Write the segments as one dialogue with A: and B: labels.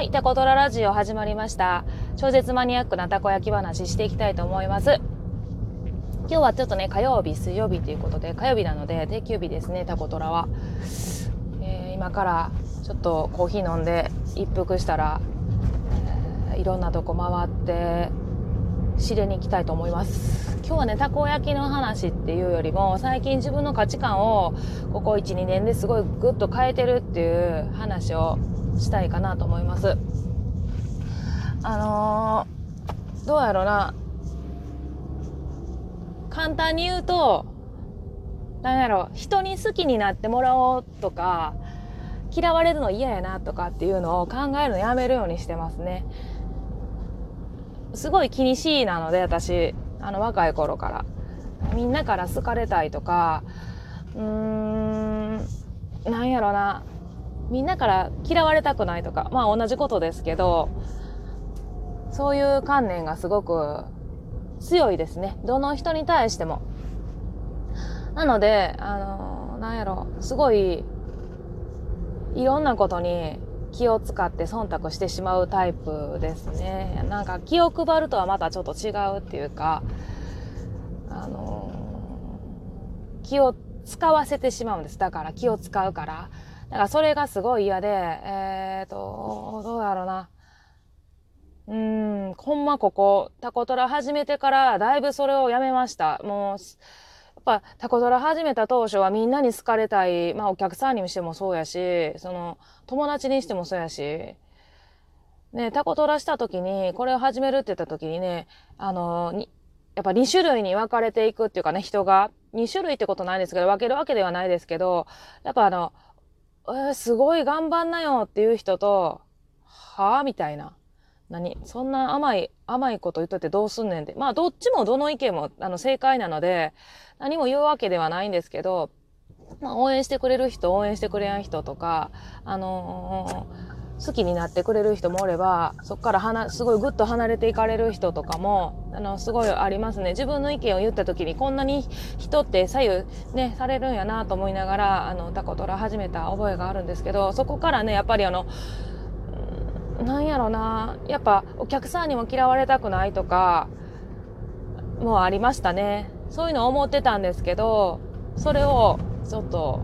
A: はい、タコトララジオ始まりました。超絶マニアックなたこ焼き話していきたいと思います。今日はちょっとね、火曜日、水曜日ということで、火曜日なので定休日ですね、タコトラは。えー、今からちょっとコーヒー飲んで一服したら、えー、いろんなとこ回って知りに行きたいと思います。今日はね、たこ焼きの話っていうよりも、最近自分の価値観をここ1、2年ですごいグッと変えてるっていう話をしたいかなと思います。あのー、どうやろうな。簡単に言うと、なんやろ、人に好きになってもらおうとか、嫌われるの嫌やなとかっていうのを考えるのやめるようにしてますね。すごい気にしいなので、私、あの、若い頃から。みんなから好かれたいとか、うーん、なんやろな。みんなから嫌われたくないとか、まあ同じことですけど、そういう観念がすごく強いですね。どの人に対しても。なので、あの、なんやろ、すごい、いろんなことに気を使って忖度してしまうタイプですね。なんか気を配るとはまたちょっと違うっていうか、あの気を使わせてしまうんです。だから気を使うから。だからそれがすごい嫌で、えっ、ー、と、どうやろうな。うん、ほんまここ、タコトラ始めてからだいぶそれをやめました。もう、やっぱタコトラ始めた当初はみんなに好かれたい、まあお客さんにしてもそうやし、その友達にしてもそうやし、ね、タコトラした時に、これを始めるって言った時にね、あの、にやっぱ2種類に分かれていくっていうかね、人が。2種類ってことないんですけど、分けるわけではないですけど、やっぱあの、えー、すごい頑張んなよっていう人と、はぁみたいな。何？そんな甘い、甘いこと言っといてどうすんねんって。まあ、どっちもどの意見も、あの、正解なので、何も言うわけではないんですけど、まあ、応援してくれる人、応援してくれん人とか、あのー、好きになってくれる人もおれば、そこからはな、すごいぐっと離れていかれる人とかも、あの、すごいありますね。自分の意見を言った時に、こんなに人って左右ね、されるんやなと思いながら、あの、タコトラ始めた覚えがあるんですけど、そこからね、やっぱりあの、なんやろな、やっぱお客さんにも嫌われたくないとか、もうありましたね。そういうの思ってたんですけど、それをちょっと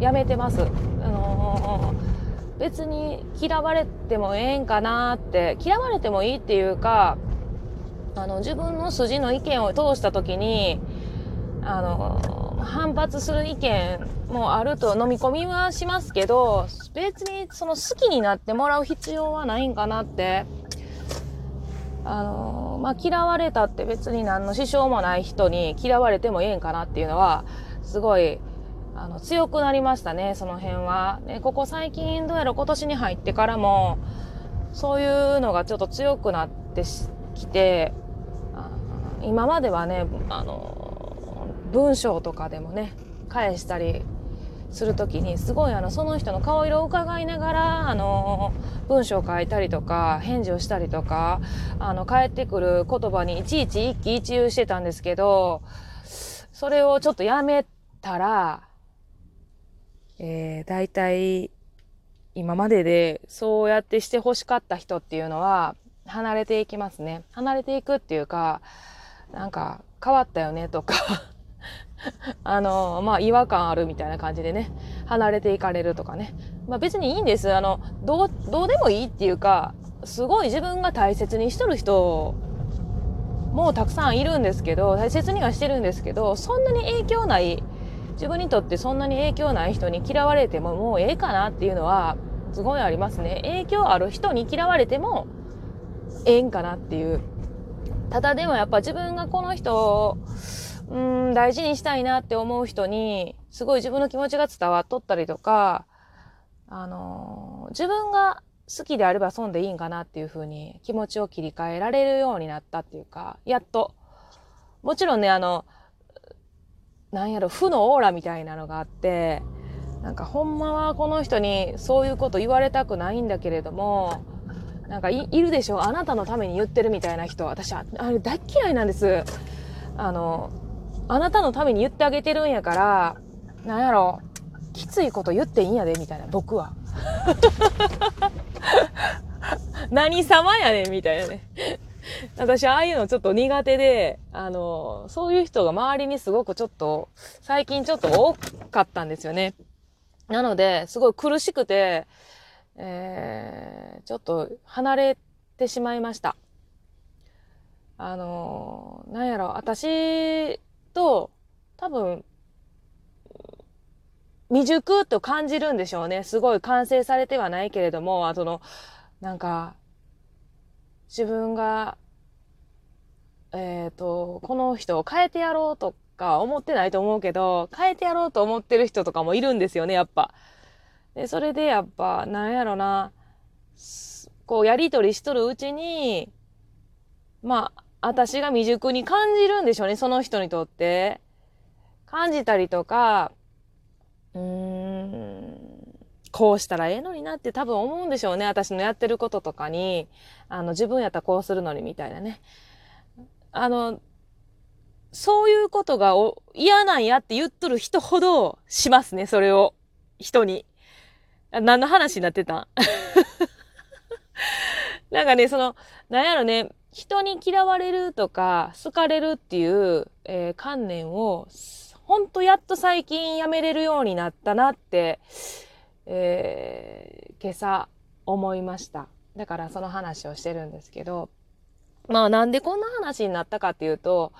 A: やめてます。あのー、別に嫌われてもええんかなって、嫌われてもいいっていうか、あの、自分の筋の意見を通した時に、あの、反発する意見もあると飲み込みはしますけど、別にその好きになってもらう必要はないんかなってあのまあ、嫌われたって別に何の支障もない人に嫌われてもええんかなっていうのは、すごい、あの、強くなりましたね、その辺は。ね、ここ最近、どうやら今年に入ってからも、そういうのがちょっと強くなってきて、今まではね、あの、文章とかでもね、返したりする時にすごいあのその人の顔色を伺いながらあの文章を書いたりとか返事をしたりとかあの返ってくる言葉にいちいち一喜一憂してたんですけどそれをちょっとやめたら、えー、大体今まででそうやってして欲しかった人っていうのは離れていきますね。離れていくっていうかなんか変わったよねとか あの、まあ、違和感あるみたいな感じでね、離れていかれるとかね。まあ、別にいいんです。あの、どう、どうでもいいっていうか、すごい自分が大切にしとる人もたくさんいるんですけど、大切にはしてるんですけど、そんなに影響ない、自分にとってそんなに影響ない人に嫌われてももうええかなっていうのは、すごいありますね。影響ある人に嫌われても、ええんかなっていう。ただでもやっぱ自分がこの人をうん、大事にしたいなって思う人に、すごい自分の気持ちが伝わっとったりとか、あのー、自分が好きであれば損でいいんかなっていうふうに気持ちを切り替えられるようになったっていうか、やっと。もちろんね、あの、なんやろ、負のオーラみたいなのがあって、なんかほんまはこの人にそういうこと言われたくないんだけれども、なんかいるでしょあなたのために言ってるみたいな人。私、あれ大嫌いなんです。あの、あなたのために言ってあげてるんやから、なんやろ、きついこと言っていいんやで、みたいな、僕は。何様やねんみたいなね。私、ああいうのちょっと苦手で、あの、そういう人が周りにすごくちょっと、最近ちょっと多かったんですよね。なので、すごい苦しくて、えー、ちょっと離れてしまいました。あの、なんやろ、私と、多分、未熟と感じるんでしょうね。すごい完成されてはないけれども、あの、なんか、自分が、えっ、ー、と、この人を変えてやろうとか思ってないと思うけど、変えてやろうと思ってる人とかもいるんですよね、やっぱ。で、それでやっぱ、なんやろな、こう、やりとりしとるうちに、まあ、私が未熟に感じるんでしょうね、その人にとって。感じたりとか、うーん、こうしたらええのになって多分思うんでしょうね。私のやってることとかに、あの、自分やったらこうするのにみたいなね。あの、そういうことが嫌なんやって言っとる人ほどしますね、それを。人に。何の話になってた なんかね、その、なんやろね、人に嫌われるとか、好かれるっていう、えー、観念を、ほんとやっと最近やめれるようになったなって、えー、今朝思いました。だからその話をしてるんですけど、まあなんでこんな話になったかっていうと、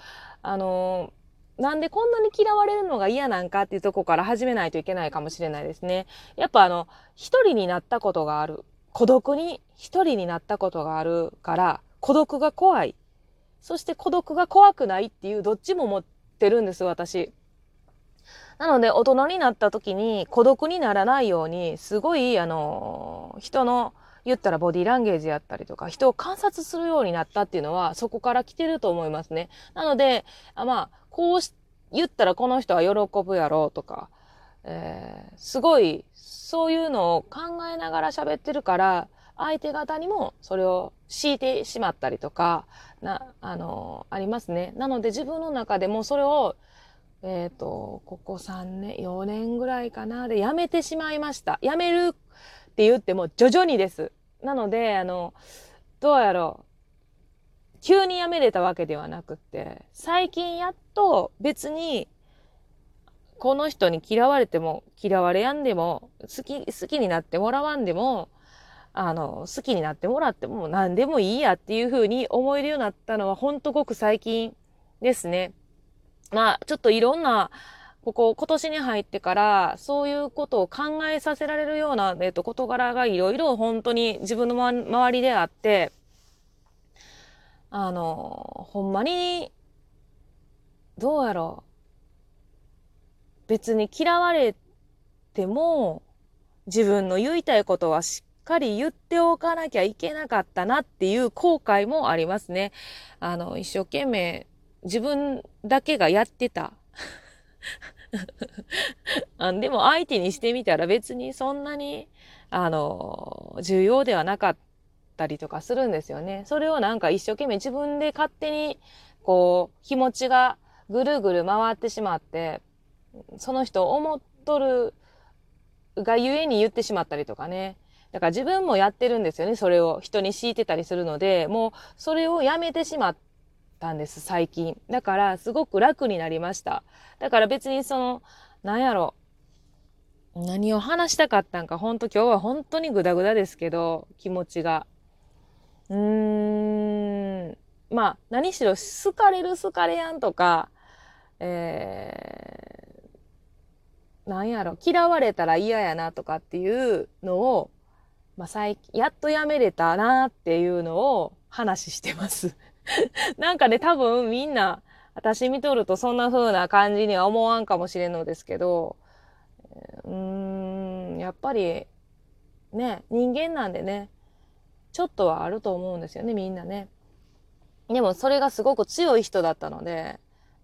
A: あのー、なんでこんなに嫌われるのが嫌なんかっていうとこから始めないといけないかもしれないですね。やっぱあの、一人になったことがある。孤独に一人になったことがあるから、孤独が怖い。そして孤独が怖くないっていうどっちも持ってるんです、私。なので、大人になった時に孤独にならないように、すごい、あの、人の言ったらボディランゲージやったりとか、人を観察するようになったっていうのは、そこから来てると思いますね。なので、あまあ、こうし言ったらこの人は喜ぶやろうとか、えー、すごい、そういうのを考えながら喋ってるから、相手方にもそれを敷いてしまったりとか、な、あの、ありますね。なので自分の中でもそれをえっ、ー、と、ここ3年、4年ぐらいかな、で、やめてしまいました。やめるって言っても徐々にです。なので、あの、どうやろう。急にやめれたわけではなくって、最近やっと別に、この人に嫌われても、嫌われやんでも、好き、好きになってもらわんでも、あの、好きになってもらっても何でもいいやっていう風に思えるようになったのは、ほんとごく最近ですね。まあ、ちょっといろんな、ここ、今年に入ってから、そういうことを考えさせられるような、えっと、事柄がいろいろ本当に自分の周りであって、あの、ほんまに、どうやろう。別に嫌われても、自分の言いたいことはしっかり言っておかなきゃいけなかったなっていう後悔もありますね。あの、一生懸命自分だけがやってた。あでも相手にしてみたら別にそんなに、あの、重要ではなかったりとかするんですよね。それをなんか一生懸命自分で勝手に、こう、気持ちがぐるぐる回ってしまって、その人を思っとるがゆえに言ってしまったりとかね。だから自分もやってるんですよね。それを人に敷いてたりするので、もうそれをやめてしまって、たんです、最近。だから、すごく楽になりました。だから別にその、なんやろ、何を話したかったんか、ほんと今日は本当にグダグダですけど、気持ちが。うーん、まあ、何しろ好かれる好かれやんとか、えー、なんやろ、嫌われたら嫌やなとかっていうのを、まあ、最近、やっとやめれたなっていうのを話してます。なんかね、多分みんな、私見とるとそんな風な感じには思わんかもしれんのですけど、うーん、やっぱり、ね、人間なんでね、ちょっとはあると思うんですよね、みんなね。でもそれがすごく強い人だったので、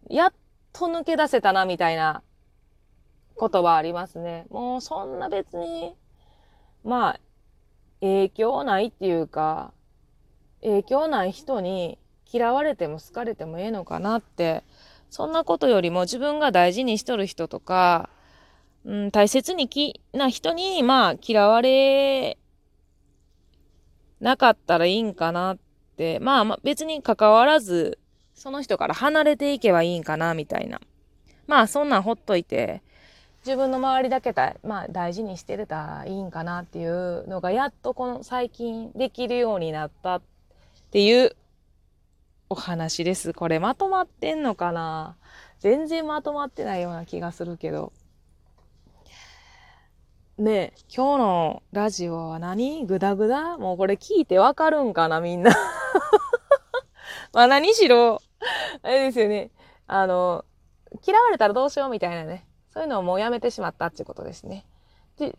A: やっと抜け出せたな、みたいなことはありますね。もうそんな別に、まあ、影響ないっていうか、影響ない人に嫌われても好かれてもええのかなって、そんなことよりも自分が大事にしとる人とか、うん、大切にきな人に、まあ、嫌われなかったらいいんかなって、まあ別に関わらず、その人から離れていけばいいんかなみたいな。まあそんなんほっといて、自分の周りだけだ、まあ、大事にしてれたらいいんかなっていうのがやっとこの最近できるようになったっていうお話です。これまとまってんのかな？全然まとまってないような気がするけど。ねえ、今日のラジオは何？グダグダ？もうこれ聞いてわかるんかなみんな。まあ何しろ、あれですよね。あの、嫌われたらどうしようみたいなね。そういうのをもうやめてしまったっていうことですね。って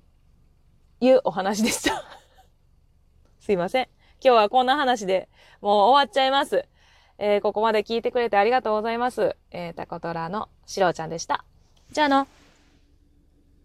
A: いうお話でした。すいません。今日はこんな話でもう終わっちゃいます。えー、ここまで聞いてくれてありがとうございます。えー、タコトラのシロちゃんでした。じゃあの。